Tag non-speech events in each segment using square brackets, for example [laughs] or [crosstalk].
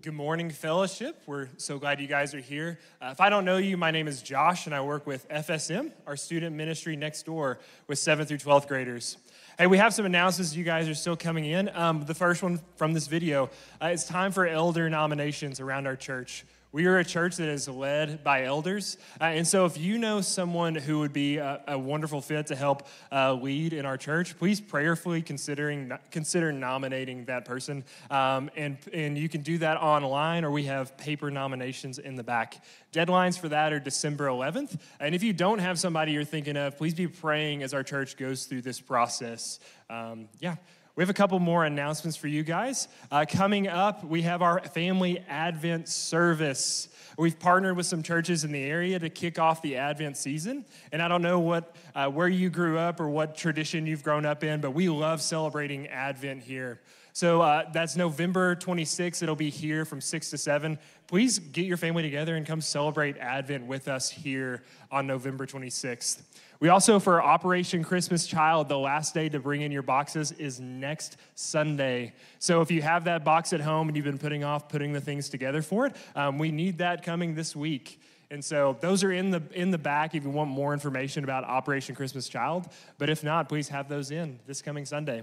Good morning, fellowship. We're so glad you guys are here. Uh, if I don't know you, my name is Josh, and I work with FSM, our student ministry next door with 7th through 12th graders. Hey, we have some announcements. You guys are still coming in. Um, the first one from this video uh, it's time for elder nominations around our church. We are a church that is led by elders. Uh, and so, if you know someone who would be a, a wonderful fit to help uh, lead in our church, please prayerfully considering, consider nominating that person. Um, and, and you can do that online, or we have paper nominations in the back. Deadlines for that are December 11th. And if you don't have somebody you're thinking of, please be praying as our church goes through this process. Um, yeah. We have a couple more announcements for you guys. Uh, coming up, we have our family Advent service. We've partnered with some churches in the area to kick off the Advent season. And I don't know what, uh, where you grew up or what tradition you've grown up in, but we love celebrating Advent here. So uh, that's November 26th. It'll be here from 6 to 7. Please get your family together and come celebrate Advent with us here on November 26th. We also, for Operation Christmas Child, the last day to bring in your boxes is next Sunday. So if you have that box at home and you've been putting off putting the things together for it, um, we need that coming this week. And so those are in the in the back if you want more information about Operation Christmas Child. But if not, please have those in this coming Sunday.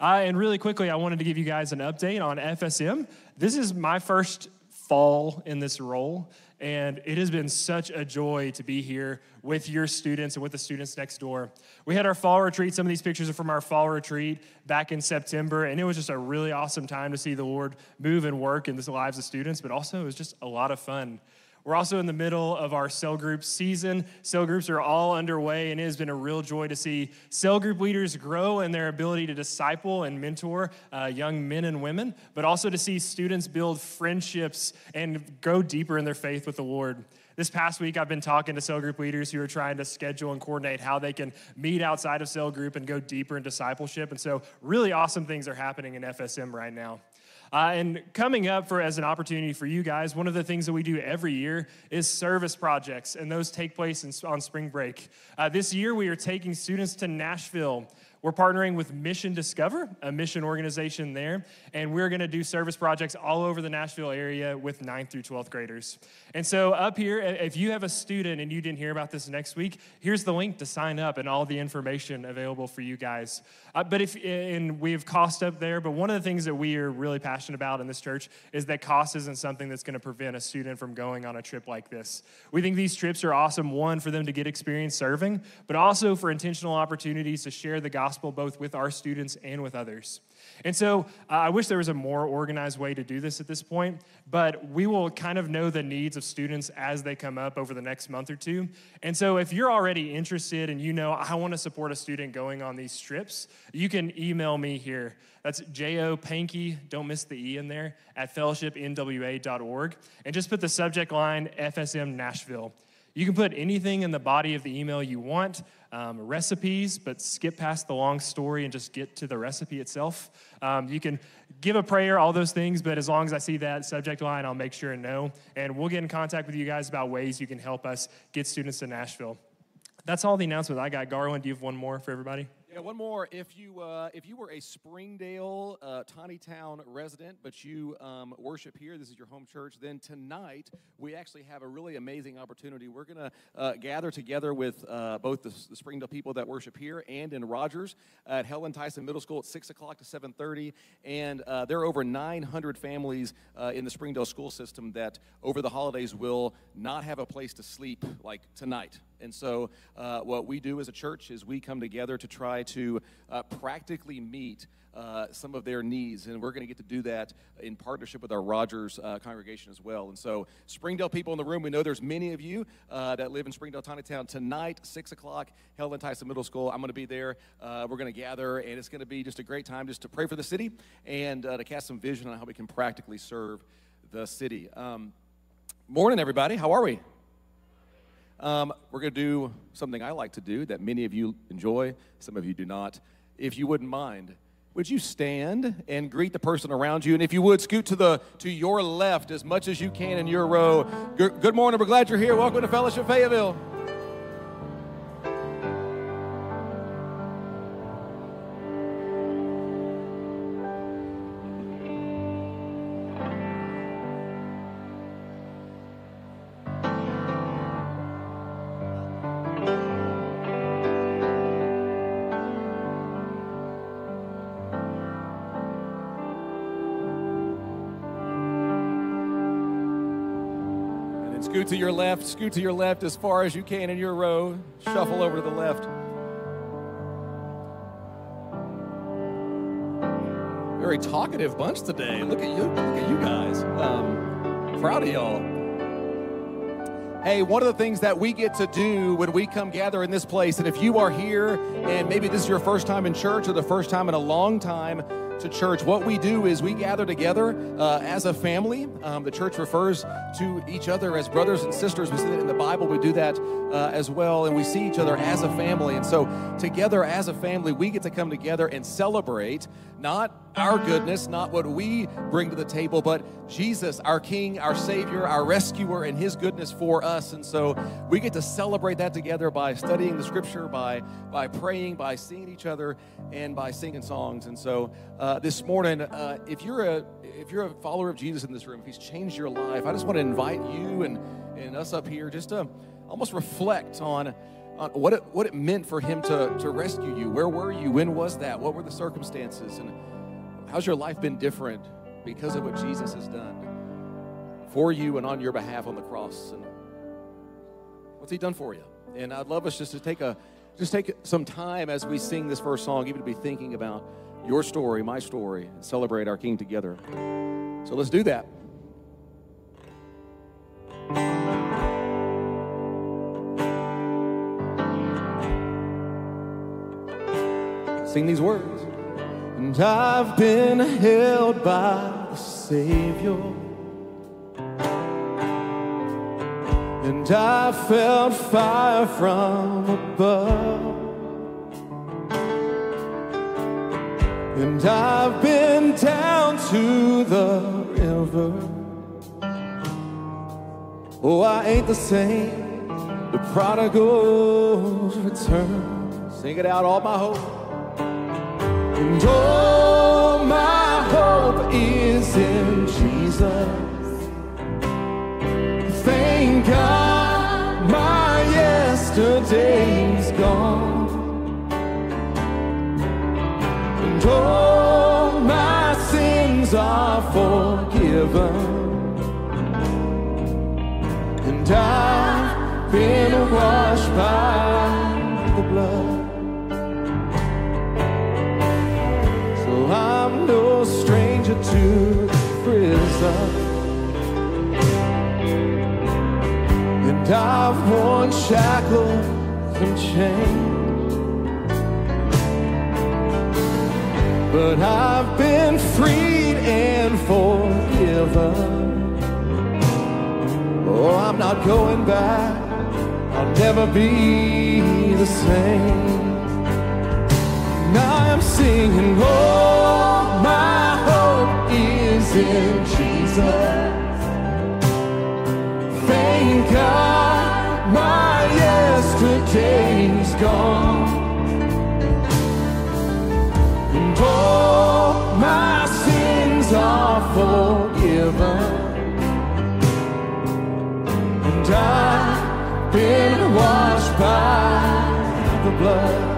Uh, and really quickly, I wanted to give you guys an update on FSM. This is my first fall in this role. And it has been such a joy to be here with your students and with the students next door. We had our fall retreat. Some of these pictures are from our fall retreat back in September. And it was just a really awesome time to see the Lord move and work in the lives of students, but also it was just a lot of fun. We're also in the middle of our cell group season. Cell groups are all underway, and it has been a real joy to see cell group leaders grow in their ability to disciple and mentor uh, young men and women, but also to see students build friendships and go deeper in their faith with the Lord. This past week, I've been talking to cell group leaders who are trying to schedule and coordinate how they can meet outside of cell group and go deeper in discipleship. And so, really awesome things are happening in FSM right now. Uh, and coming up for as an opportunity for you guys, one of the things that we do every year is service projects, and those take place in, on spring break. Uh, this year, we are taking students to Nashville we're partnering with Mission Discovery, a mission organization there, and we're going to do service projects all over the Nashville area with 9th through 12th graders. And so, up here, if you have a student and you didn't hear about this next week, here's the link to sign up and all the information available for you guys. Uh, but if, and we have cost up there, but one of the things that we are really passionate about in this church is that cost isn't something that's going to prevent a student from going on a trip like this. We think these trips are awesome, one, for them to get experience serving, but also for intentional opportunities to share the gospel gospel both with our students and with others. And so uh, I wish there was a more organized way to do this at this point, but we will kind of know the needs of students as they come up over the next month or two. And so if you're already interested and you know, I want to support a student going on these trips, you can email me here. That's J-O Pankey, don't miss the E in there, at fellowshipnwa.org. And just put the subject line FSM Nashville. You can put anything in the body of the email you want, um, recipes, but skip past the long story and just get to the recipe itself. Um, you can give a prayer, all those things, but as long as I see that subject line, I'll make sure and know. And we'll get in contact with you guys about ways you can help us get students to Nashville. That's all the announcements I got. Garland, do you have one more for everybody? Yeah, one more. If you uh, if you were a Springdale, uh, Tontitown resident, but you um, worship here, this is your home church. Then tonight we actually have a really amazing opportunity. We're gonna uh, gather together with uh, both the, the, Springdale people that worship here and in Rogers at Helen Tyson Middle School at six o'clock to seven thirty. And uh, there are over nine hundred families uh, in the Springdale school system that over the holidays will not have a place to sleep like tonight. And so, what we do as a church is we come together to try try to uh, practically meet uh, some of their needs. And we're going to get to do that in partnership with our Rogers uh, congregation as well. And so, Springdale people in the room, we know there's many of you uh, that live in Springdale, Tontitown. Tonight, 6 o'clock, Helen Tyson Middle School. I'm going to be there. Uh, we're going to gather, and it's going to be just a great time just to pray for the city and uh, to cast some vision on how we can practically serve the city. Um, morning, everybody. How are we? Um, we're going to do something I like to do that many of you enjoy, some of you do not. If you wouldn't mind, would you stand and greet the person around you? And if you would, scoot to the to your left as much as you can in your row. Good, good morning. We're glad you're here. Welcome to Fellowship Fayetteville. To your left, scoot to your left as far as you can in your row. Shuffle over to the left. Very talkative bunch today. Look at you, look at you guys. Um, proud of y'all. Hey, one of the things that we get to do when we come gather in this place, and if you are here and maybe this is your first time in church or the first time in a long time, to church, what we do is we gather together uh, as a family. Um, the church refers to each other as brothers and sisters. We see that in the Bible. We do that uh, as well, and we see each other as a family. And so, together as a family, we get to come together and celebrate not our goodness, not what we bring to the table, but Jesus, our King, our Savior, our rescuer, and His goodness for us. And so we get to celebrate that together by studying the Scripture, by by praying, by seeing each other, and by singing songs. And so uh, this morning, uh, if you're a if you're a follower of Jesus in this room, if He's changed your life, I just want to invite you and and us up here just to almost reflect on on what it, what it meant for him to, to rescue you. Where were you? When was that? What were the circumstances? And how's your life been different because of what Jesus has done for you and on your behalf on the cross? And what's he done for you? And I'd love us just to take a just take some time as we sing this first song, even to be thinking about your story, my story, and celebrate our King together. So let's do that. Sing these words. And I've been held by the Savior. And I felt fire from above. And I've been down to the river. Oh, I ain't the same. The prodigal's return. Sing it out, all my hope. And all my hope is in Jesus. Thank God my yesterday's gone. Forgiven. And I've been washed by the blood. So I'm no stranger to prison. And I've worn shackles and chains. But I've been freed and forgiven. Oh, I'm not going back. I'll never be the same. Now I'm singing, oh, my hope is in Jesus. Thank God my yesterday's gone. And all my forgiven. And I've been washed by the blood.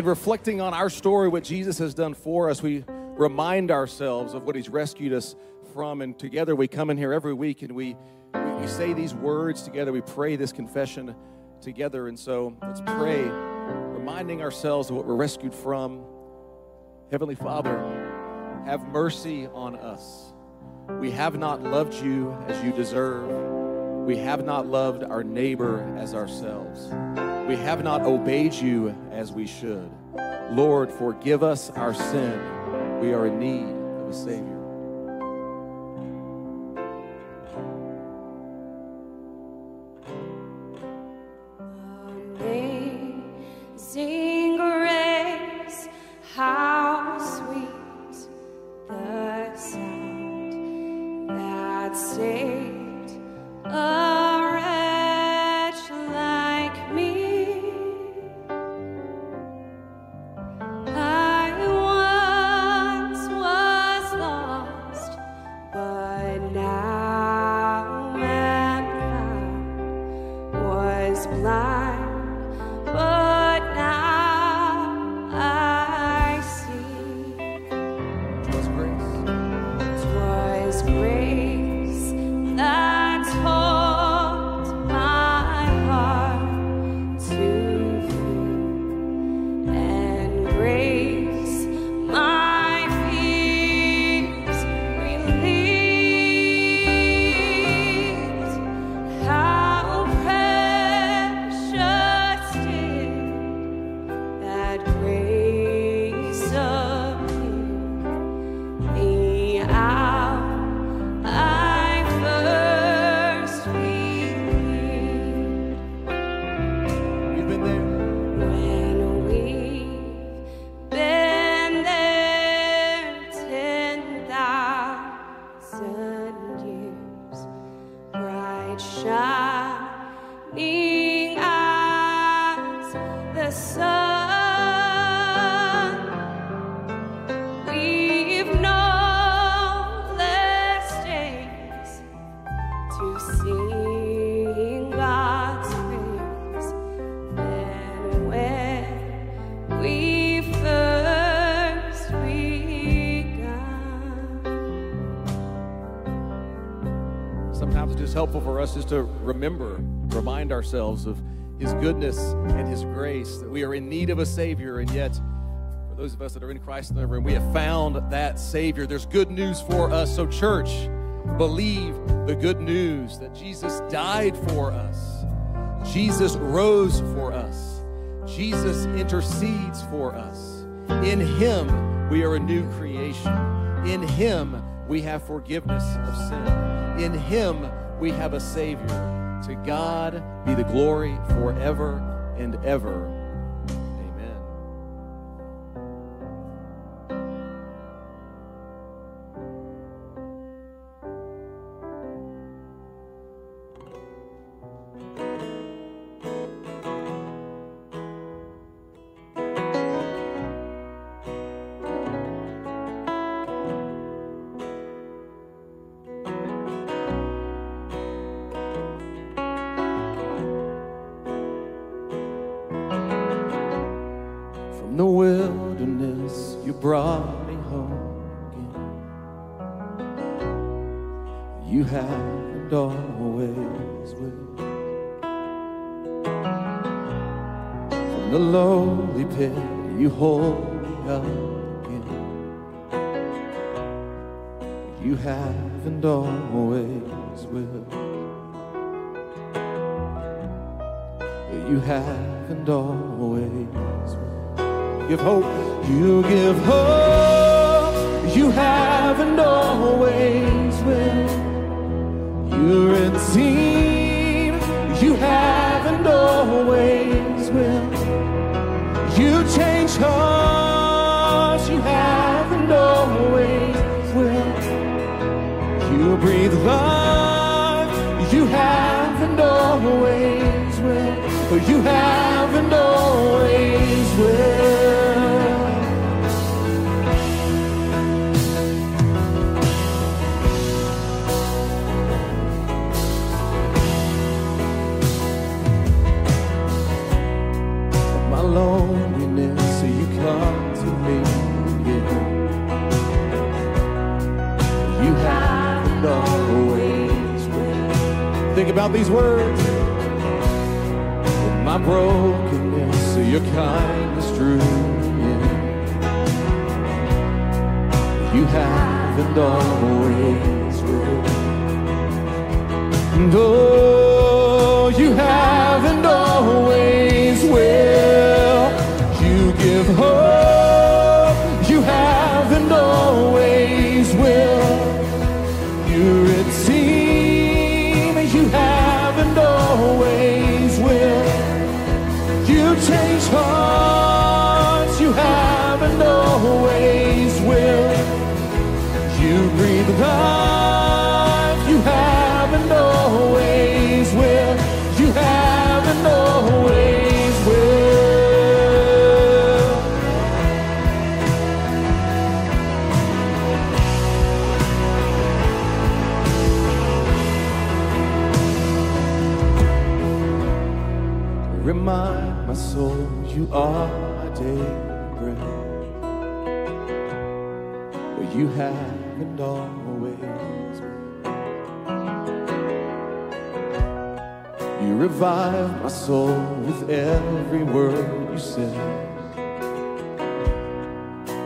In reflecting on our story, what Jesus has done for us, we remind ourselves of what He's rescued us from. And together we come in here every week and we, we, we say these words together. We pray this confession together. And so let's pray, reminding ourselves of what we're rescued from. Heavenly Father, have mercy on us. We have not loved you as you deserve. We have not loved our neighbor as ourselves. We have not obeyed you as we should. Lord, forgive us our sin. We are in need of a Savior. To remember, remind ourselves of His goodness and His grace, that we are in need of a Savior, and yet, for those of us that are in Christ in the room, we have found that Savior. There's good news for us. So, church, believe the good news that Jesus died for us, Jesus rose for us, Jesus intercedes for us. In Him, we are a new creation. In Him, we have forgiveness of sin. In Him, we have a Savior. To God be the glory forever and ever. You have and always. Give hope. You give hope. You have and always will. You redeem. You have and always will. You change hearts. You have and always will. You breathe life. for you have and always will. My loneliness, you come to me. You have and always will. Think about these words. Brokenness, your kindness drew me in. You haven't always will. And you haven't always will. You give hope. You have and always. You revive my soul with every word you say.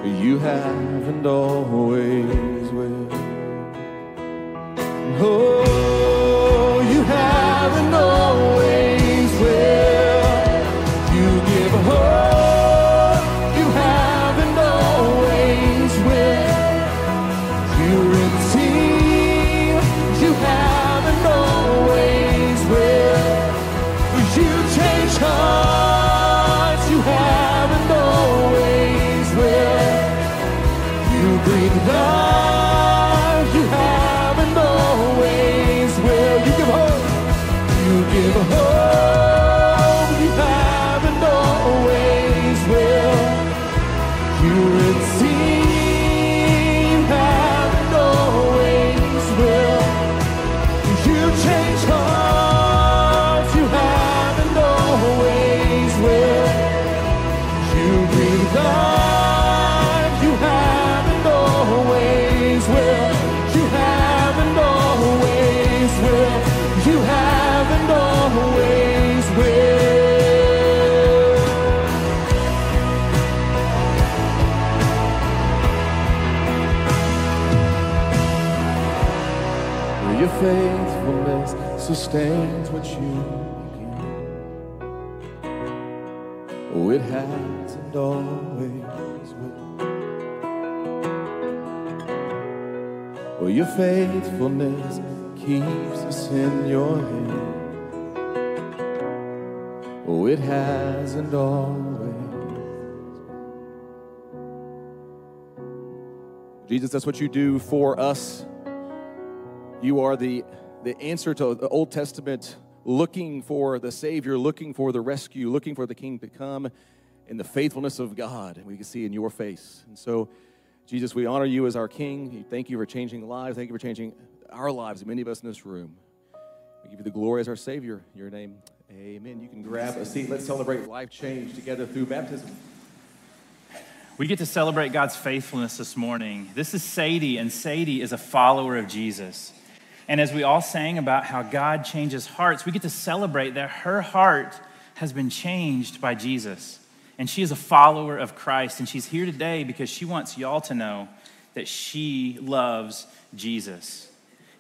You have and always Your faithfulness sustains what you begin. Oh, it has and always will. Oh, your faithfulness keeps us in your hand. Oh, it has and always. Jesus, that's what you do for us. You are the, the answer to the Old Testament, looking for the Savior, looking for the rescue, looking for the King to come in the faithfulness of God. We can see in your face. And so, Jesus, we honor you as our King. Thank you for changing lives. Thank you for changing our lives, many of us in this room. We give you the glory as our Savior. In your name, amen. You can grab a seat. Let's celebrate life change together through baptism. We get to celebrate God's faithfulness this morning. This is Sadie, and Sadie is a follower of Jesus. And as we all sang about how God changes hearts, we get to celebrate that her heart has been changed by Jesus. And she is a follower of Christ. And she's here today because she wants y'all to know that she loves Jesus.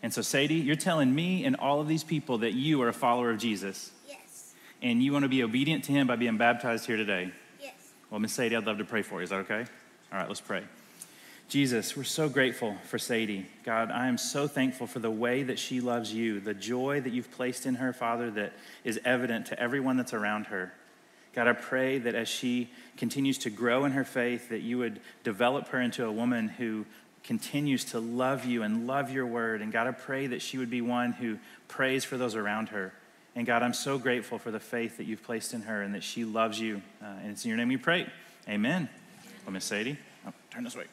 And so, Sadie, you're telling me and all of these people that you are a follower of Jesus. Yes. And you want to be obedient to him by being baptized here today. Yes. Well, Miss Sadie, I'd love to pray for you. Is that okay? All right, let's pray. Jesus, we're so grateful for Sadie. God, I am so thankful for the way that she loves you, the joy that you've placed in her, Father, that is evident to everyone that's around her. God, I pray that as she continues to grow in her faith, that you would develop her into a woman who continues to love you and love your word. And God, I pray that she would be one who prays for those around her. And God, I'm so grateful for the faith that you've placed in her and that she loves you. Uh, and it's in your name we pray. Amen. Well, Miss Sadie, oh, turn this way.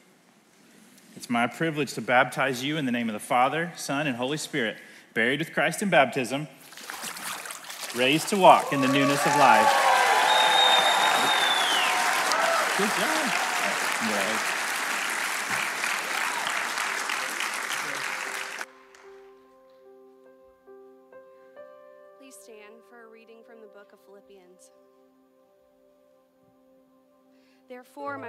It's my privilege to baptize you in the name of the Father, Son, and Holy Spirit, buried with Christ in baptism, raised to walk in the newness of life. Good job.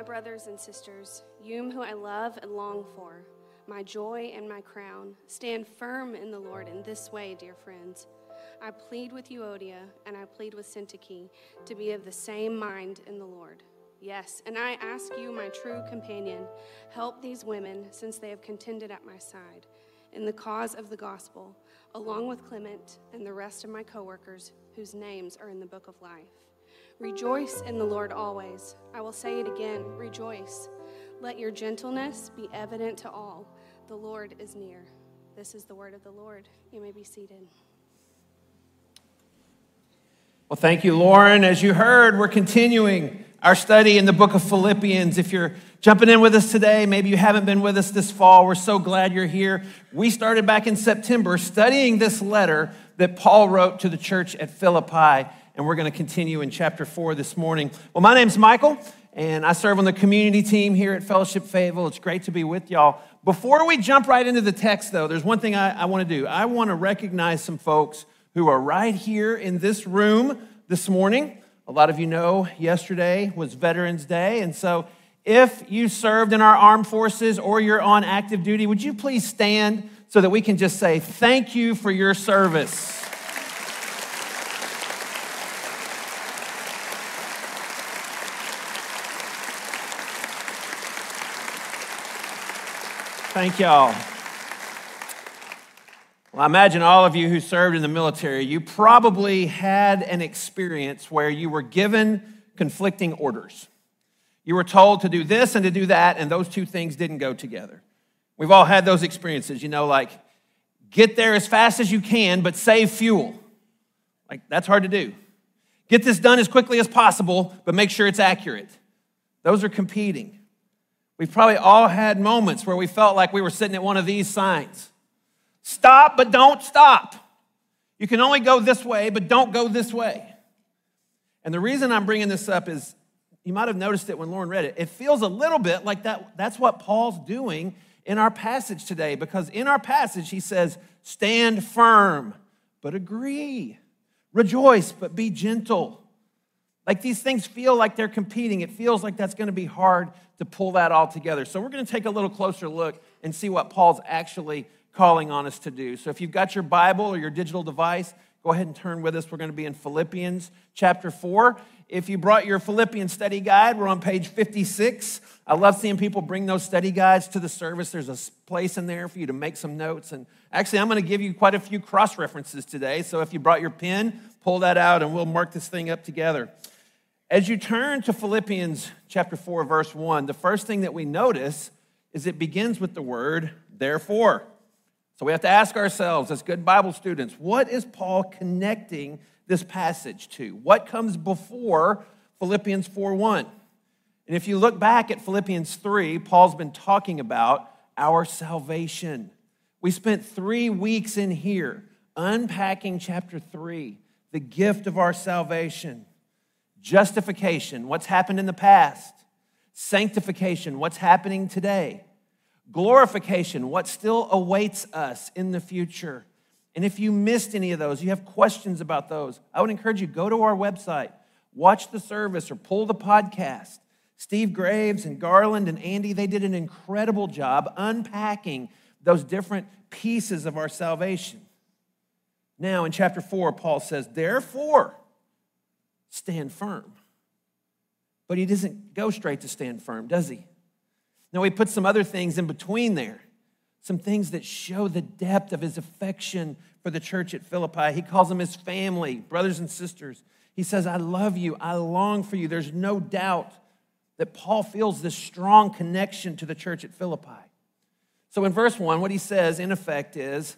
My brothers and sisters, you who I love and long for, my joy and my crown, stand firm in the Lord in this way, dear friends. I plead with Euodia and I plead with Syntyche to be of the same mind in the Lord. Yes, and I ask you, my true companion, help these women since they have contended at my side in the cause of the gospel, along with Clement and the rest of my coworkers whose names are in the book of life. Rejoice in the Lord always. I will say it again rejoice. Let your gentleness be evident to all. The Lord is near. This is the word of the Lord. You may be seated. Well, thank you, Lauren. As you heard, we're continuing our study in the book of Philippians. If you're jumping in with us today, maybe you haven't been with us this fall, we're so glad you're here. We started back in September studying this letter that Paul wrote to the church at Philippi, and we're going to continue in chapter 4 this morning. Well, my name's Michael, and I serve on the community team here at Fellowship Fayetteville. It's great to be with y'all. Before we jump right into the text, though, there's one thing I, I want to do. I want to recognize some folks who are right here in this room this morning. A lot of you know yesterday was Veterans Day, and so if you served in our armed forces or you're on active duty, would you please stand so that we can just say thank you for your service? Thank y'all. Well, I imagine all of you who served in the military, you probably had an experience where you were given conflicting orders. You were told to do this and to do that, and those two things didn't go together. We've all had those experiences, you know, like get there as fast as you can, but save fuel. Like, that's hard to do. Get this done as quickly as possible, but make sure it's accurate. Those are competing. We've probably all had moments where we felt like we were sitting at one of these signs Stop, but don't stop. You can only go this way, but don't go this way. And the reason I'm bringing this up is you might have noticed it when Lauren read it. It feels a little bit like that, that's what Paul's doing in our passage today, because in our passage, he says, Stand firm, but agree. Rejoice, but be gentle. Like these things feel like they're competing. It feels like that's going to be hard to pull that all together. So we're going to take a little closer look and see what Paul's actually calling on us to do. So if you've got your Bible or your digital device, go ahead and turn with us. We're going to be in Philippians chapter 4. If you brought your Philippians study guide, we're on page 56. I love seeing people bring those study guides to the service. There's a place in there for you to make some notes. And actually, I'm going to give you quite a few cross references today. So if you brought your pen, pull that out and we'll mark this thing up together. As you turn to Philippians chapter 4, verse 1, the first thing that we notice is it begins with the word therefore. So we have to ask ourselves, as good Bible students, what is Paul connecting this passage to? What comes before Philippians 4 1? And if you look back at Philippians 3, Paul's been talking about our salvation. We spent three weeks in here unpacking chapter 3, the gift of our salvation, justification, what's happened in the past, sanctification, what's happening today glorification, what still awaits us in the future. And if you missed any of those, you have questions about those, I would encourage you go to our website, watch the service or pull the podcast. Steve Graves and Garland and Andy, they did an incredible job unpacking those different pieces of our salvation. Now, in chapter 4, Paul says, Therefore, stand firm. But he doesn't go straight to stand firm, does he? Now, he puts some other things in between there, some things that show the depth of his affection for the church at Philippi. He calls them his family, brothers and sisters. He says, I love you, I long for you. There's no doubt that Paul feels this strong connection to the church at Philippi. So, in verse 1, what he says, in effect, is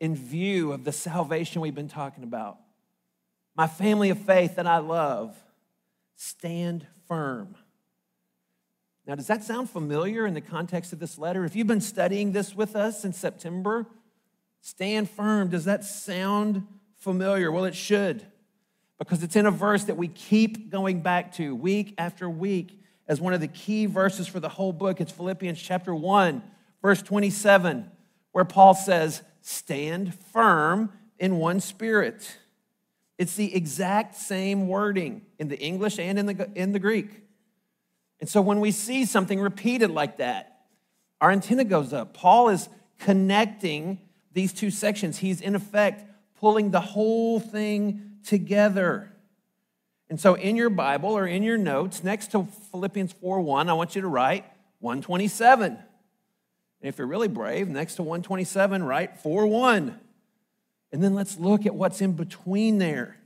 in view of the salvation we've been talking about, my family of faith that I love, stand firm. Now, does that sound familiar in the context of this letter? If you've been studying this with us in September, stand firm. Does that sound familiar? Well, it should, because it's in a verse that we keep going back to week after week as one of the key verses for the whole book. It's Philippians chapter 1, verse 27, where Paul says, Stand firm in one spirit. It's the exact same wording in the English and in the, in the Greek. And so when we see something repeated like that, our antenna goes up. Paul is connecting these two sections. He's, in effect, pulling the whole thing together. And so in your Bible or in your notes, next to Philippians 4 1, I want you to write 127. And if you're really brave, next to 127, write 4 1. And then let's look at what's in between there.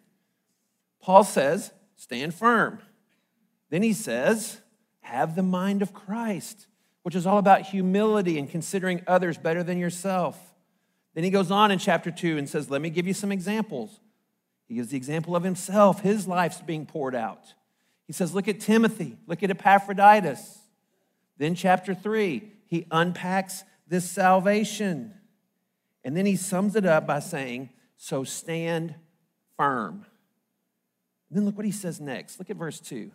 Paul says, stand firm. Then he says, have the mind of Christ, which is all about humility and considering others better than yourself. Then he goes on in chapter 2 and says, Let me give you some examples. He gives the example of himself, his life's being poured out. He says, Look at Timothy, look at Epaphroditus. Then, chapter 3, he unpacks this salvation. And then he sums it up by saying, So stand firm. And then look what he says next. Look at verse 2.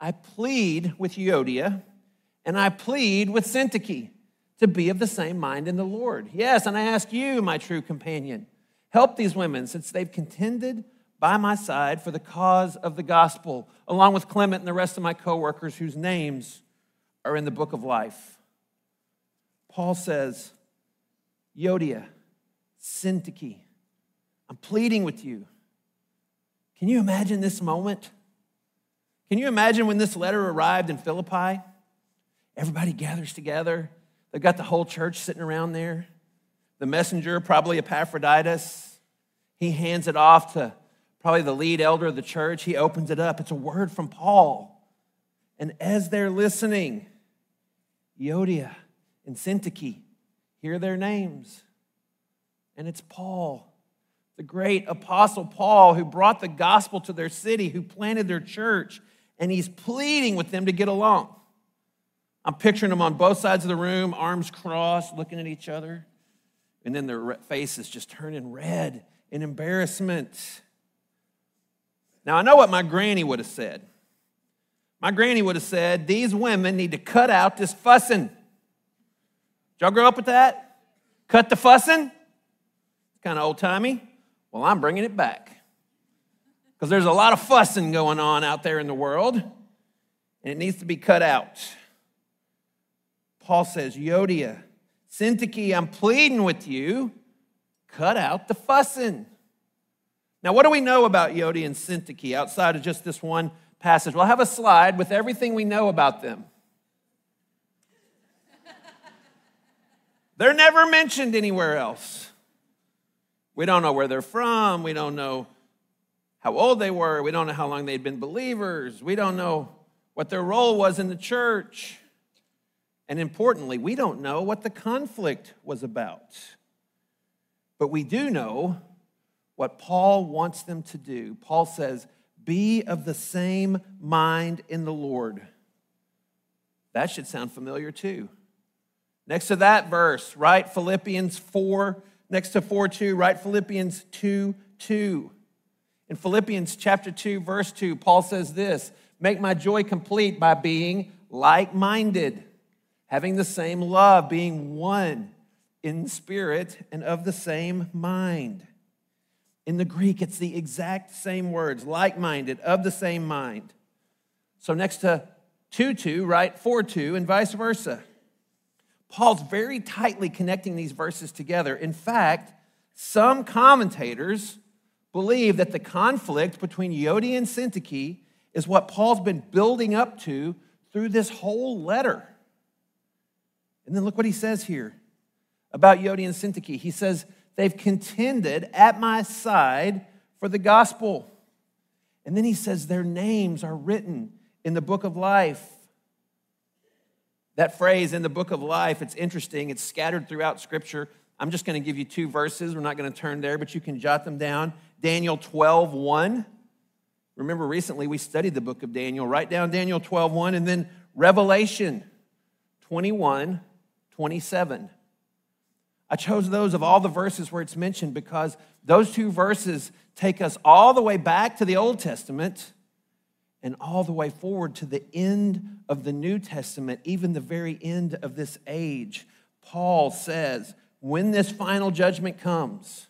I plead with Euodia and I plead with Syntyche to be of the same mind in the Lord. Yes, and I ask you, my true companion, help these women since they've contended by my side for the cause of the gospel, along with Clement and the rest of my coworkers whose names are in the book of life. Paul says, Euodia, Syntyche, I'm pleading with you. Can you imagine this moment? Can you imagine when this letter arrived in Philippi? Everybody gathers together. They've got the whole church sitting around there. The messenger, probably Epaphroditus, he hands it off to probably the lead elder of the church. He opens it up. It's a word from Paul. And as they're listening, Euodia and Syntyche hear their names. And it's Paul, the great apostle Paul, who brought the gospel to their city, who planted their church, and he's pleading with them to get along. I'm picturing them on both sides of the room, arms crossed, looking at each other, and then their faces just turning red in embarrassment. Now, I know what my granny would have said. My granny would have said, These women need to cut out this fussing. Y'all grow up with that? Cut the fussing? Kind of old timey. Well, I'm bringing it back. Because there's a lot of fussing going on out there in the world, and it needs to be cut out. Paul says, Euodia, Syntyche, I'm pleading with you, cut out the fussing. Now, what do we know about Euodia and Syntyche outside of just this one passage? We'll have a slide with everything we know about them. They're never mentioned anywhere else. We don't know where they're from. We don't know how old they were. We don't know how long they'd been believers. We don't know what their role was in the church. And importantly, we don't know what the conflict was about. But we do know what Paul wants them to do. Paul says, Be of the same mind in the Lord. That should sound familiar too. Next to that verse, write Philippians 4, next to 4 2, write Philippians 2 2. In Philippians chapter 2, verse 2, Paul says this Make my joy complete by being like minded having the same love, being one in spirit and of the same mind. In the Greek, it's the exact same words, like minded, of the same mind. So next to 2 2, write? 4 2, and vice versa. Paul's very tightly connecting these verses together. In fact, some commentators believe that the conflict between Euodia and Syntyche is what Paul's been building up to through this whole letter. And then look what he says here about Euodia and Syntyche. He says, They've contended at my side for the gospel. And then he says, Their names are written in the book of life. That phrase in the book of life, it's interesting. It's scattered throughout scripture. I'm just going to give you two verses. We're not going to turn there, but you can jot them down. Daniel 12, 1. Remember, recently we studied the book of Daniel. Write down Daniel 12, 1, and then Revelation 21, 27. I chose those of all the verses where it's mentioned because those two verses take us all the way back to the Old Testament and all the way forward to the end of the New Testament, even the very end of this age. Paul says, when this final judgment comes,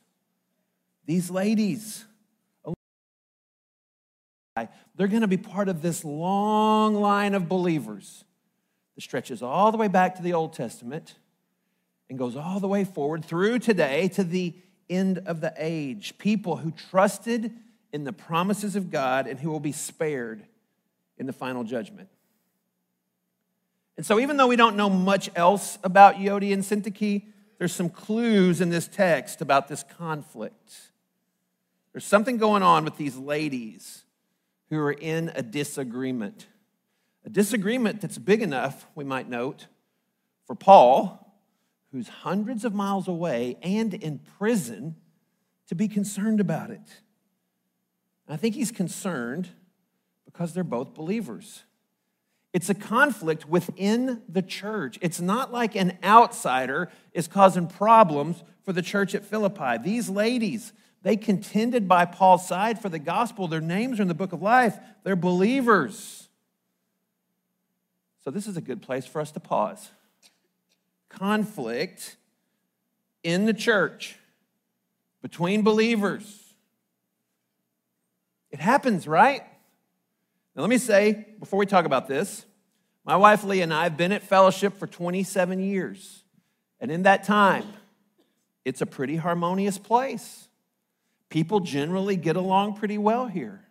these ladies they're going to be part of this long line of believers that stretches all the way back to the Old Testament and goes all the way forward through today to the end of the age. People who trusted in the promises of God and who will be spared in the final judgment. And so, even though we don't know much else about Euodia and Syntyche, there's some clues in this text about this conflict. There's something going on with these ladies who are in a disagreement. A disagreement that's big enough, we might note, for Paul, who's hundreds of miles away and in prison, to be concerned about it. I think he's concerned because they're both believers. It's a conflict within the church. It's not like an outsider is causing problems for the church at Philippi. These ladies, they contended by Paul's side for the gospel. Their names are in the book of life, they're believers. So, this is a good place for us to pause. Conflict in the church between believers. It happens, right? Now, let me say, before we talk about this, my wife Leah and I have been at fellowship for 27 years. And in that time, it's a pretty harmonious place. People generally get along pretty well here.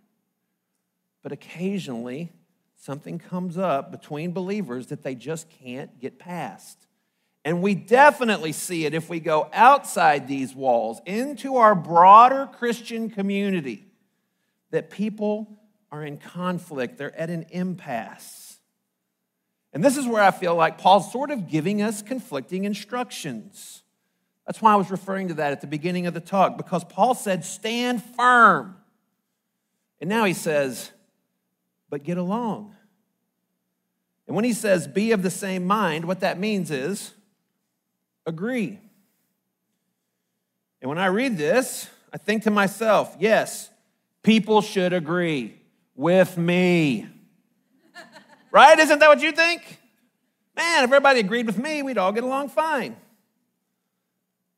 But occasionally, something comes up between believers that they just can't get past. And we definitely see it if we go outside these walls into our broader Christian community that people are in conflict, they're at an impasse. And this is where I feel like Paul's sort of giving us conflicting instructions. That's why I was referring to that at the beginning of the talk, because Paul said, stand firm. And now he says, but get along. And when he says, be of the same mind, what that means is agree. And when I read this, I think to myself, yes, people should agree with me. right? Isn't that what you think? Man, if everybody agreed with me, we'd all get along fine.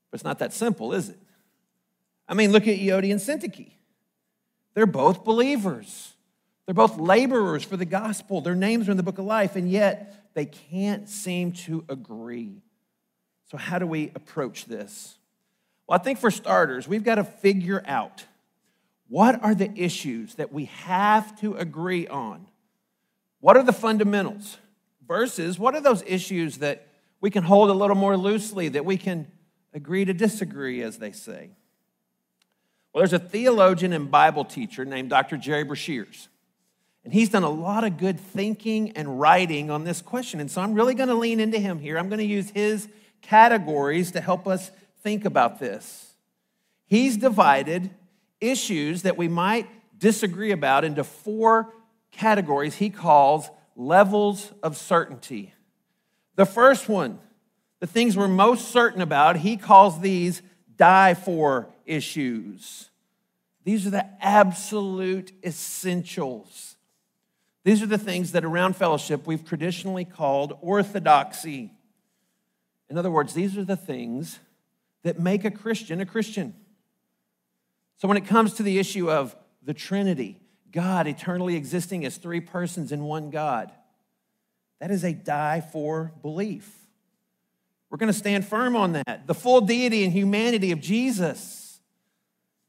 But it's not that simple, is it? I mean, look at Euodia and Syntyche. They're both believers. They're both laborers for the gospel. Their names are in the book of life, and yet they can't seem to agree. So, how do we approach this? Well, I think for starters, we've got to figure out what are the issues that we have to agree on? What are the fundamentals? Versus, what are those issues that we can hold a little more loosely, that we can agree to disagree, as they say? Well, there's a theologian and Bible teacher named Dr. Gerry Breshears. And he's done a lot of good thinking and writing on this question. And so I'm really going to lean into him here. I'm going to use his categories to help us think about this. He's divided issues that we might disagree about into four categories he calls levels of certainty. The first one, the things we're most certain about, he calls these die for issues. These are the absolute essentials. These are the things that around fellowship we've traditionally called orthodoxy. In other words, these are the things that make a Christian a Christian. So, when it comes to the issue of the Trinity, God eternally existing as three persons in one God, that is a die for belief. We're going to stand firm on that. The full deity and humanity of Jesus.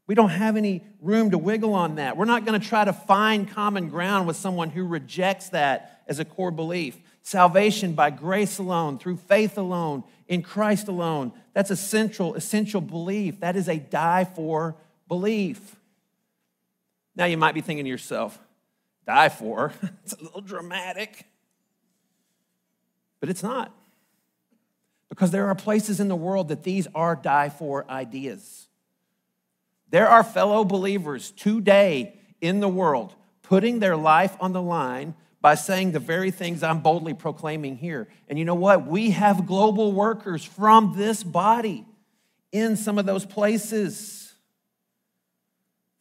We don't have any room to wiggle on that. We're not going to try to find common ground with someone who rejects that as a core belief. Salvation by grace alone, through faith alone, in Christ alone. That's a central, essential belief. That is a die for belief. Now you might be thinking to yourself, die for? [laughs] it's a little dramatic. But it's not. Because there are places in the world that these are die for ideas. There are fellow believers today in the world putting their life on the line by saying the very things I'm boldly proclaiming here. And you know what? We have global workers from this body in some of those places.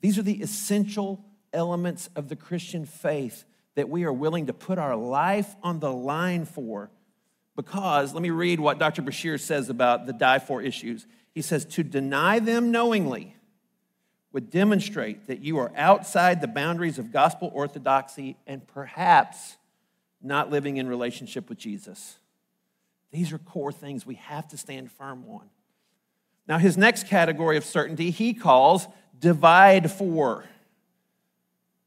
These are the essential elements of the Christian faith that we are willing to put our life on the line for. Because, let me read what Dr. Breshears says about the die for issues. He says, to deny them knowingly would demonstrate that you are outside the boundaries of gospel orthodoxy and perhaps not living in relationship with Jesus. These are core things we have to stand firm on. Now, his next category of certainty he calls divide for.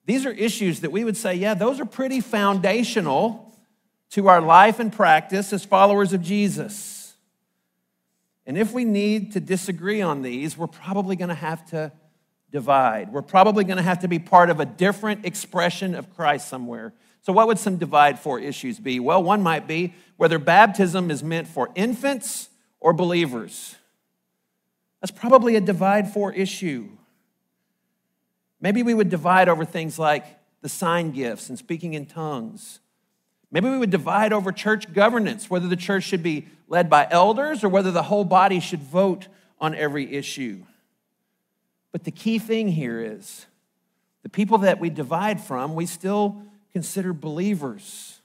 These are issues that we would say, yeah, those are pretty foundational to our life and practice as followers of Jesus. And if we need to disagree on these, we're probably going to have to divide. We're probably going to have to be part of a different expression of Christ somewhere. So, what would some divide for issues be? Well, one might be whether baptism is meant for infants or believers. That's probably a divide for issue. Maybe we would divide over things like the sign gifts and speaking in tongues. Maybe we would divide over church governance, whether the church should be led by elders or whether the whole body should vote on every issue. But the key thing here is the people that we divide from, we still consider believers.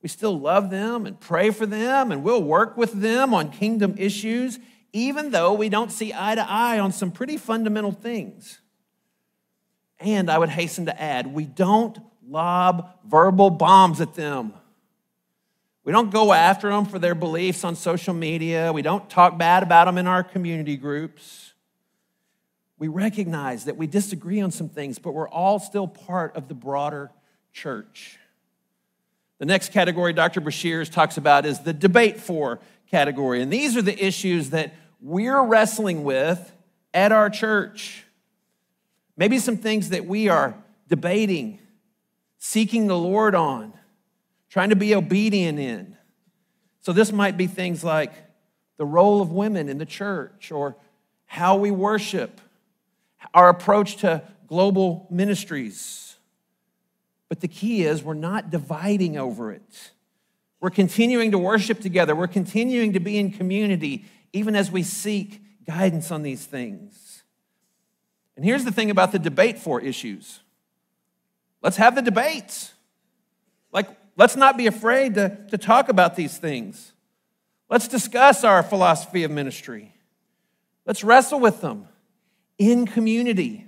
We still love them and pray for them, and we'll work with them on kingdom issues, even though we don't see eye to eye on some pretty fundamental things. And I would hasten to add, we don't lob verbal bombs at them. We don't go after them for their beliefs on social media. We don't talk bad about them in our community groups. We recognize that we disagree on some things, but we're all still part of the broader church. The next category Dr. Breshears talks about is the debate for category. And these are the issues that we're wrestling with at our church. Maybe some things that we are debating, seeking the Lord on, trying to be obedient in. So, this might be things like the role of women in the church, or how we worship, our approach to global ministries. But the key is we're not dividing over it. We're continuing to worship together, we're continuing to be in community, even as we seek guidance on these things. And here's the thing about the debate for issues let's have the debates. Like, let's not be afraid to, to talk about these things. Let's discuss our philosophy of ministry. Let's wrestle with them in community.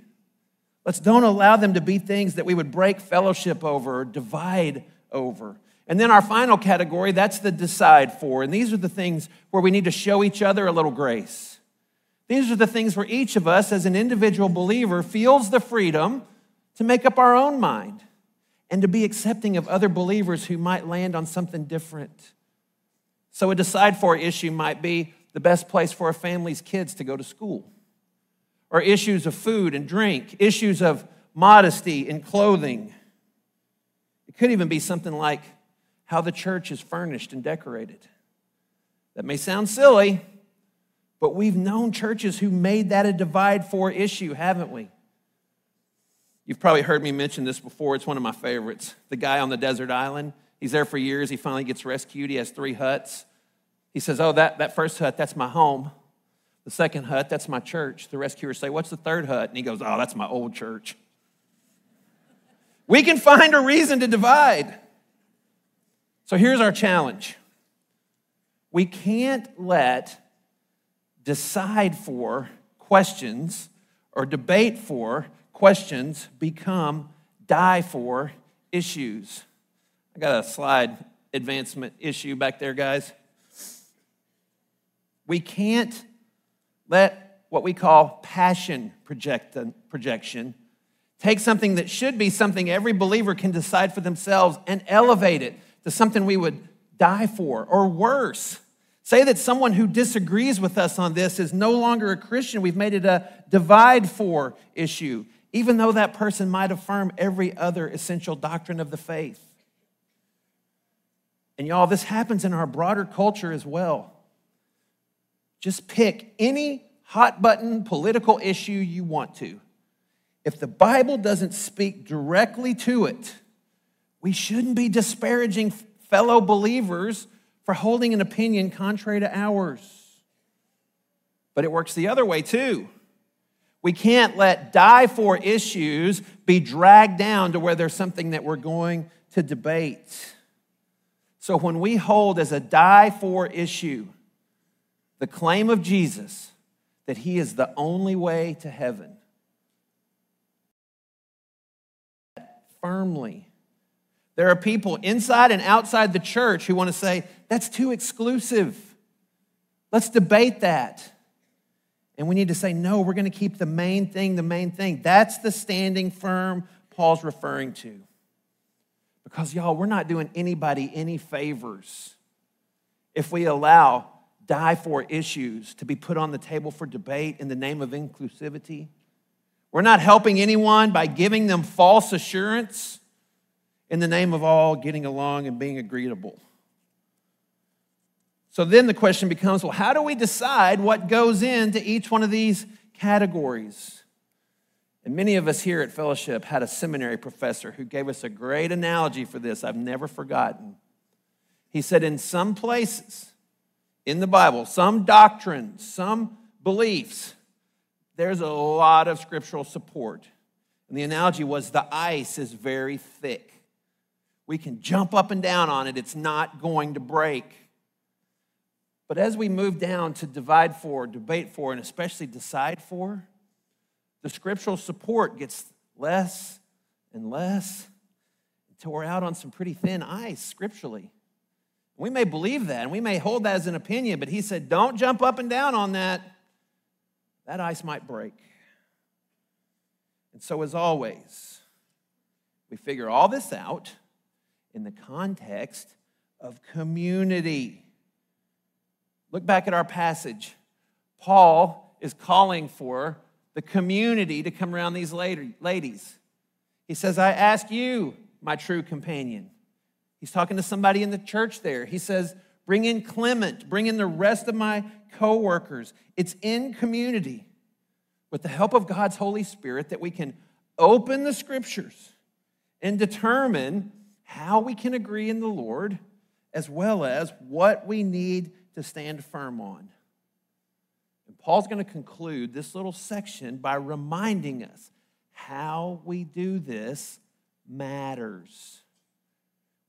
Let's don't allow them to be things that we would break fellowship over or divide over. And then our final category, that's the decide for. And these are the things where we need to show each other a little grace. These are the things where each of us, as an individual believer, feels the freedom to make up our own mind and to be accepting of other believers who might land on something different. So, a decide for issue might be the best place for a family's kids to go to school, or issues of food and drink, issues of modesty and clothing. It could even be something like how the church is furnished and decorated. That may sound silly, but we've known churches who made that a divide for issue, haven't we? You've probably heard me mention this before. It's one of my favorites. The guy on the desert island, he's there for years. He finally gets rescued. He has three huts. He says, Oh, that, that first hut, that's my home. The second hut, that's my church. The rescuers say, What's the third hut? And he goes, Oh, that's my old church. We can find a reason to divide. So here's our challenge we can't let decide for questions or debate for questions become die for issues. I got a slide advancement issue back there, guys. We can't let what we call passion project, projection take something that should be something every believer can decide for themselves and elevate it to something we would die for, or worse, Say that someone who disagrees with us on this is no longer a Christian. We've made it a divide for issue, even though that person might affirm every other essential doctrine of the faith. And y'all, this happens in our broader culture as well. Just pick any hot button political issue you want to. If the Bible doesn't speak directly to it, we shouldn't be disparaging fellow believers for holding an opinion contrary to ours. But it works the other way too. We can't let die for issues be dragged down to where there's something that we're going to debate. So when we hold as a die for issue the claim of Jesus that he is the only way to heaven, firmly there are people inside and outside the church who want to say, that's too exclusive. Let's debate that. And we need to say, no, we're going to keep the main thing the main thing. That's the standing firm Paul's referring to. Because, y'all, we're not doing anybody any favors if we allow die for issues to be put on the table for debate in the name of inclusivity. We're not helping anyone by giving them false assurance in the name of all getting along and being agreeable. So then the question becomes well, how do we decide what goes into each one of these categories? And many of us here at Fellowship had a seminary professor who gave us a great analogy for this I've never forgotten. He said, In some places in the Bible, some doctrines, some beliefs, there's a lot of scriptural support. And the analogy was the ice is very thick. We can jump up and down on it, it's not going to break. But as we move down to divide for, debate for, and especially decide for, the scriptural support gets less and less until we're out on some pretty thin ice scripturally. We may believe that and we may hold that as an opinion, but he said, don't jump up and down on that. That ice might break. And so, as always, we figure all this out in the context of community. Look back at our passage. Paul is calling for the community to come around these ladies. He says, I ask you, my true companion. He's talking to somebody in the church there. He says, Bring in Clement, bring in the rest of my co workers. It's in community with the help of God's Holy Spirit that we can open the scriptures and determine how we can agree in the Lord as well as what we need to stand firm on. And Paul's going to conclude this little section by reminding us how we do this matters.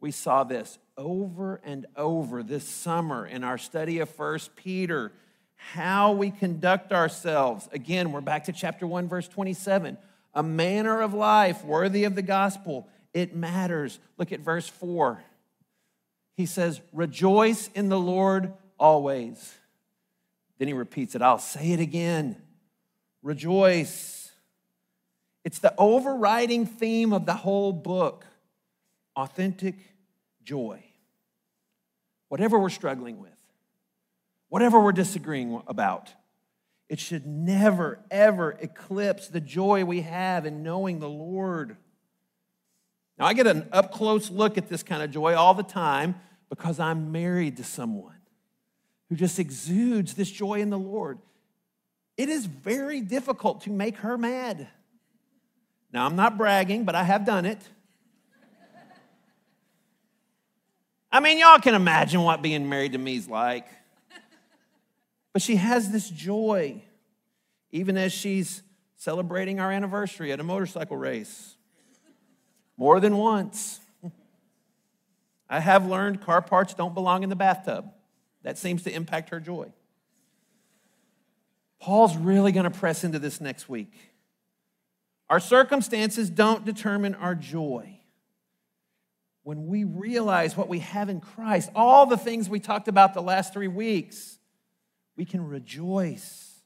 We saw this over and over this summer in our study of First Peter. How we conduct ourselves. Again, we're back to chapter 1, verse 27. A manner of life worthy of the gospel. It matters. Look at verse 4. He says, Rejoice in the Lord always. Then he repeats it. I'll say it again. Rejoice. It's the overriding theme of the whole book authentic joy. Whatever we're struggling with, whatever we're disagreeing about, it should never, ever eclipse the joy we have in knowing the Lord. Now, I get an up close look at this kind of joy all the time because I'm married to someone who just exudes this joy in the Lord. It is very difficult to make her mad. Now, I'm not bragging, but I have done it. I mean, y'all can imagine what being married to me is like. But she has this joy, even as she's celebrating our anniversary at a motorcycle race. More than once. I have learned car parts don't belong in the bathtub. That seems to impact her joy. Paul's really going to press into this next week. Our circumstances don't determine our joy when we realize what we have in Christ, all the things we talked about the last three weeks, we can rejoice.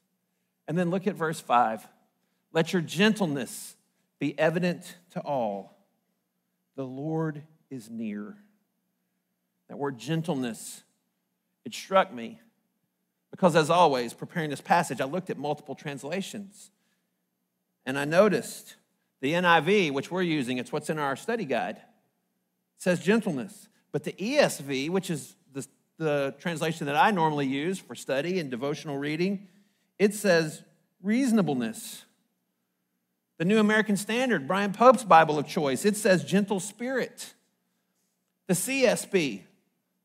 And then look at verse 5. Let your gentleness be evident to all. The Lord is near. That word gentleness, it struck me because, as always, preparing this passage, I looked at multiple translations and I noticed the NIV, which we're using, it's what's in our study guide says gentleness. But the ESV, which is the, the translation that I normally use for study and devotional reading, it says reasonableness. The New American Standard, Brian Pope's Bible of choice, it says gentle spirit. The CSB,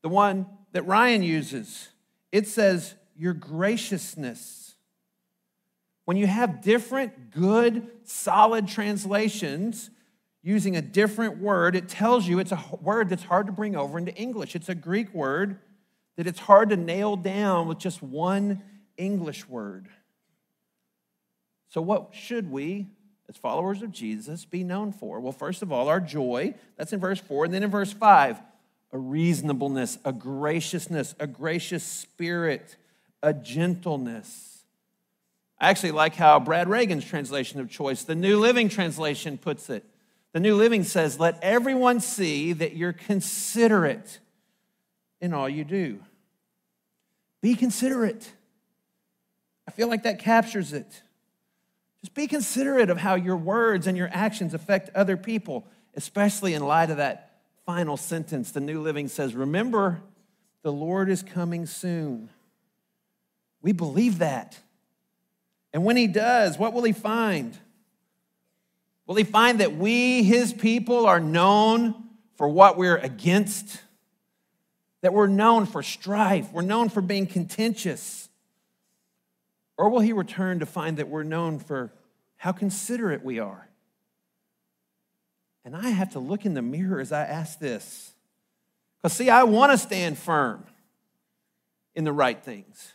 the one that Ryan uses, it says your graciousness. When you have different, good, solid translations, using a different word, it tells you it's a word that's hard to bring over into English. It's a Greek word that it's hard to nail down with just one English word. So, what should we, as followers of Jesus, be known for? Well, first of all, our joy. That's in verse 4. And then in verse 5, a reasonableness, a graciousness, a gracious spirit, a gentleness. I actually like how Brad Reagan's translation of choice, the New Living Translation, puts it. The New Living says, Let everyone see that you're considerate in all you do. Be considerate. I feel like that captures it. Just be considerate of how your words and your actions affect other people, especially in light of that final sentence. The New Living says, Remember, the Lord is coming soon. We believe that. And when he does, what will he find? Will he find that we, his people, are known for what we're against? That we're known for strife, we're known for being contentious? Or will he return to find that we're known for how considerate we are? And I have to look in the mirror as I ask this. Because, see, I want to stand firm in the right things.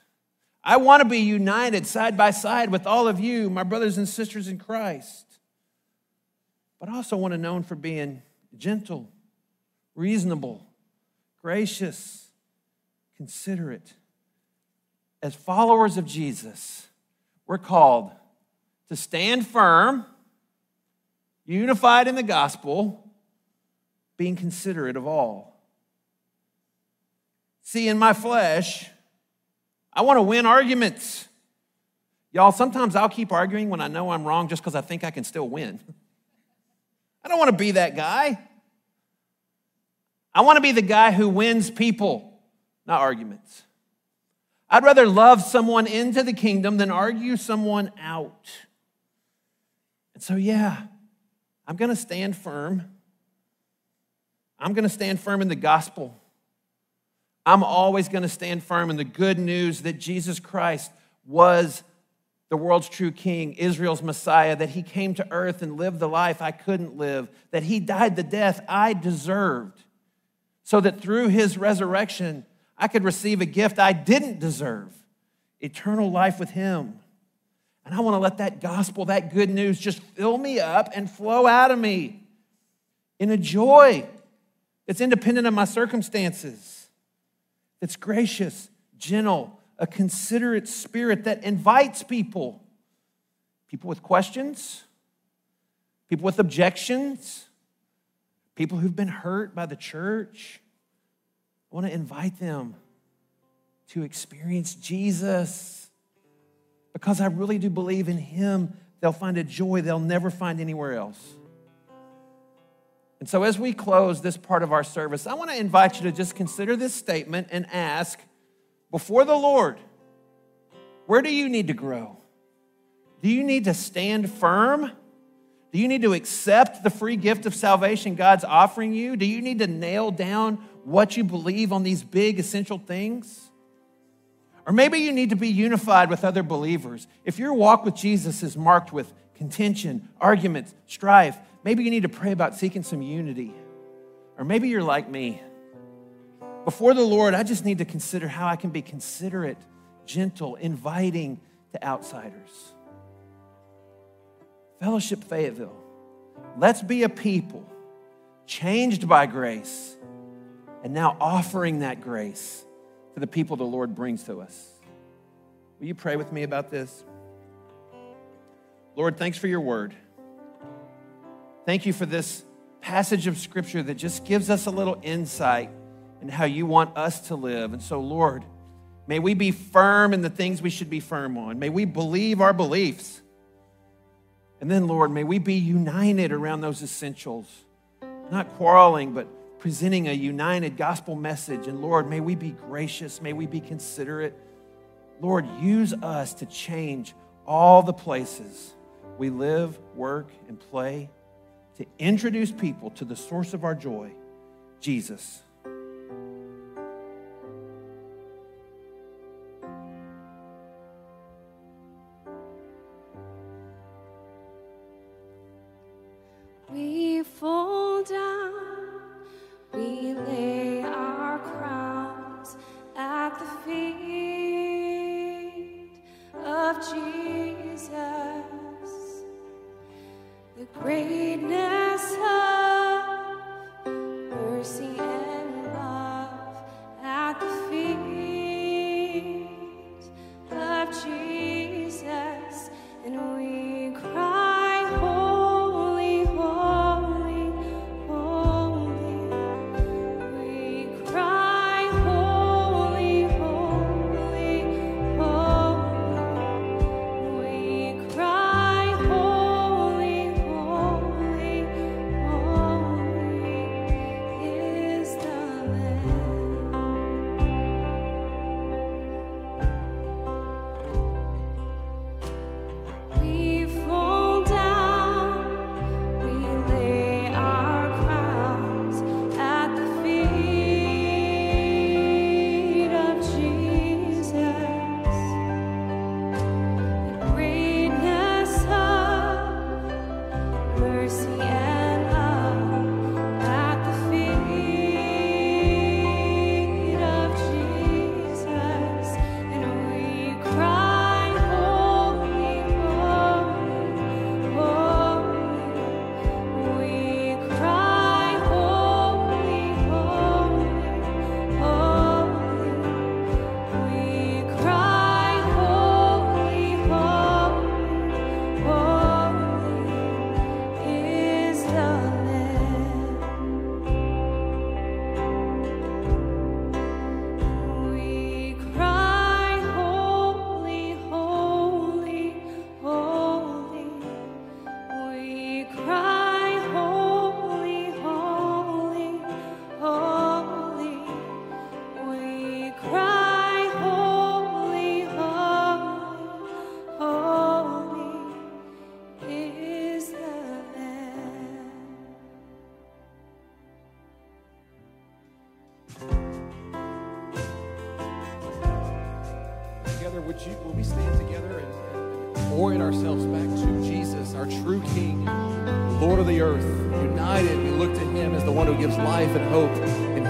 I want to be united side by side with all of you, my brothers and sisters in Christ. But I also want to known for being gentle, reasonable, gracious, considerate. As followers of Jesus, we're called to stand firm, unified in the gospel, being considerate of all. See, in my flesh, I want to win arguments. Y'all, sometimes I'll keep arguing when I know I'm wrong just because I think I can still win. [laughs] I don't want to be that guy. I want to be the guy who wins people, not arguments. I'd rather love someone into the kingdom than argue someone out. And so, yeah, I'm going to stand firm. I'm going to stand firm in the gospel. I'm always going to stand firm in the good news that Jesus Christ was the world's true king, Israel's Messiah, that he came to earth and lived the life I couldn't live, that he died the death I deserved, so that through his resurrection, I could receive a gift I didn't deserve eternal life with him. And I want to let that gospel, that good news, just fill me up and flow out of me in a joy that's independent of my circumstances that's gracious, gentle, a considerate spirit that invites people. People with questions, people with objections, people who've been hurt by the church. I want to invite them to experience Jesus because I really do believe in Him. They'll find a joy they'll never find anywhere else. And so, as we close this part of our service, I want to invite you to just consider this statement and ask before the Lord, where do you need to grow? Do you need to stand firm? Do you need to accept the free gift of salvation God's offering you? Do you need to nail down what you believe on these big essential things? Or maybe you need to be unified with other believers. If your walk with Jesus is marked with contention, arguments, strife, Maybe you need to pray about seeking some unity. Or maybe you're like me. Before the Lord, I just need to consider how I can be considerate, gentle, inviting to outsiders. Fellowship Fayetteville, let's be a people changed by grace and now offering that grace to the people the Lord brings to us. Will you pray with me about this? Lord, thanks for your word. Thank you for this passage of scripture that just gives us a little insight in how you want us to live. And so, Lord, may we be firm in the things we should be firm on. May we believe our beliefs. And then, Lord, may we be united around those essentials, not quarreling, but presenting a united gospel message. And Lord, may we be gracious, may we be considerate. Lord, use us to change all the places we live, work, and play to introduce people to the source of our joy, Jesus.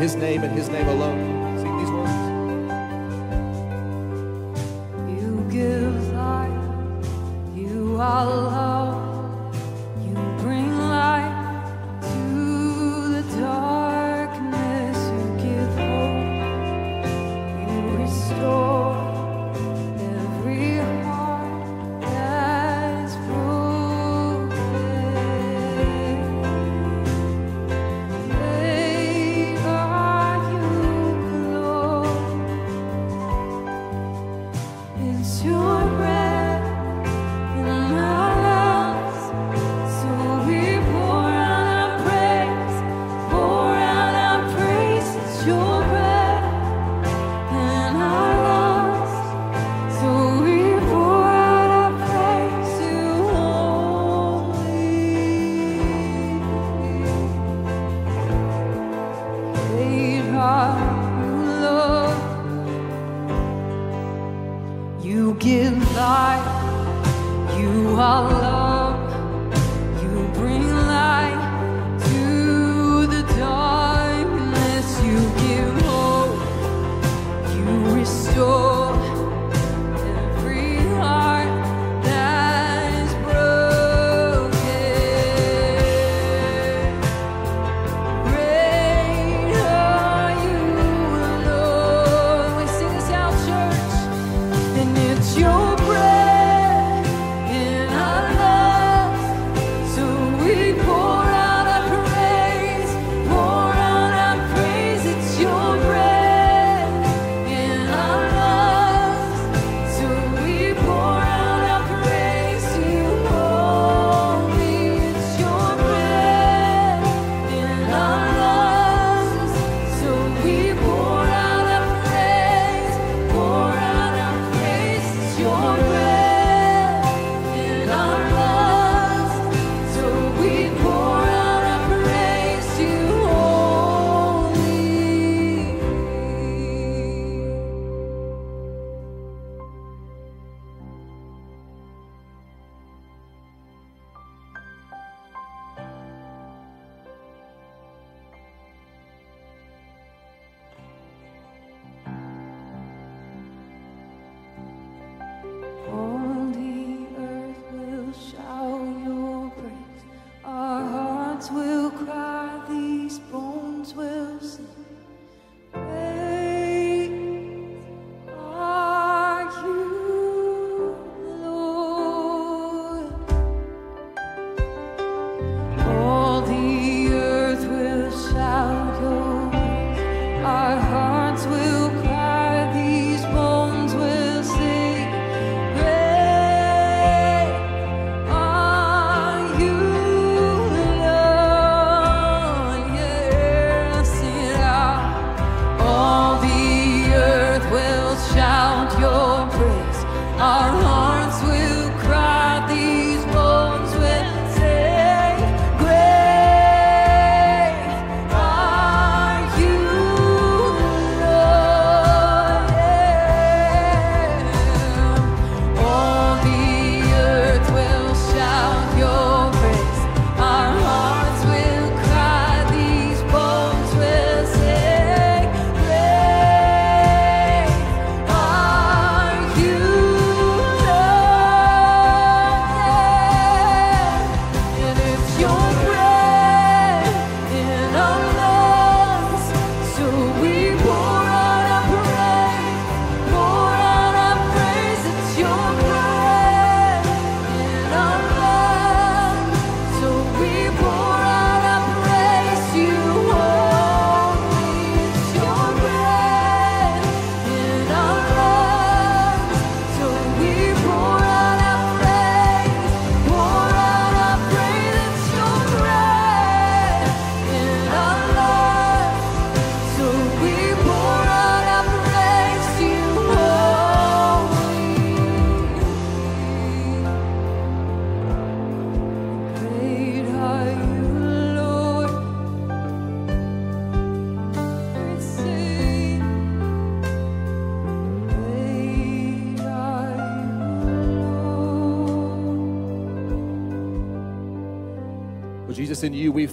his name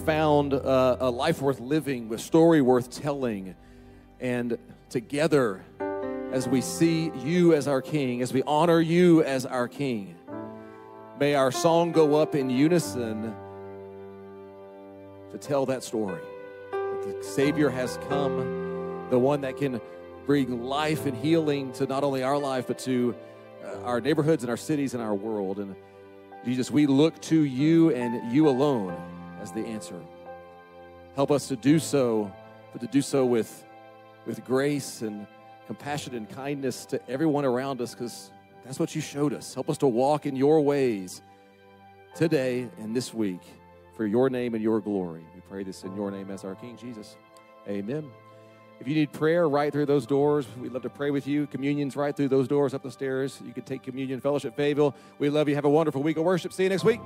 found uh, a life worth living, a story worth telling. And together, as we see you as our King, as we honor you as our King, may our song go up in unison to tell that story. That the Savior has come, the one that can bring life and healing to not only our life, but to uh, our neighborhoods and our cities and our world. And Jesus, we look to you and you alone as the answer. Help us to do so, but to do so with, with grace and compassion and kindness to everyone around us, because that's what you showed us. Help us to walk in your ways today and this week for your name and your glory. We pray this in your name as our King Jesus. Amen. If you need prayer, right through those doors. We'd love to pray with you. Communion's right through those doors up the stairs. You can take communion, fellowship, Fayetteville. We love you. Have a wonderful week of worship. See you next week.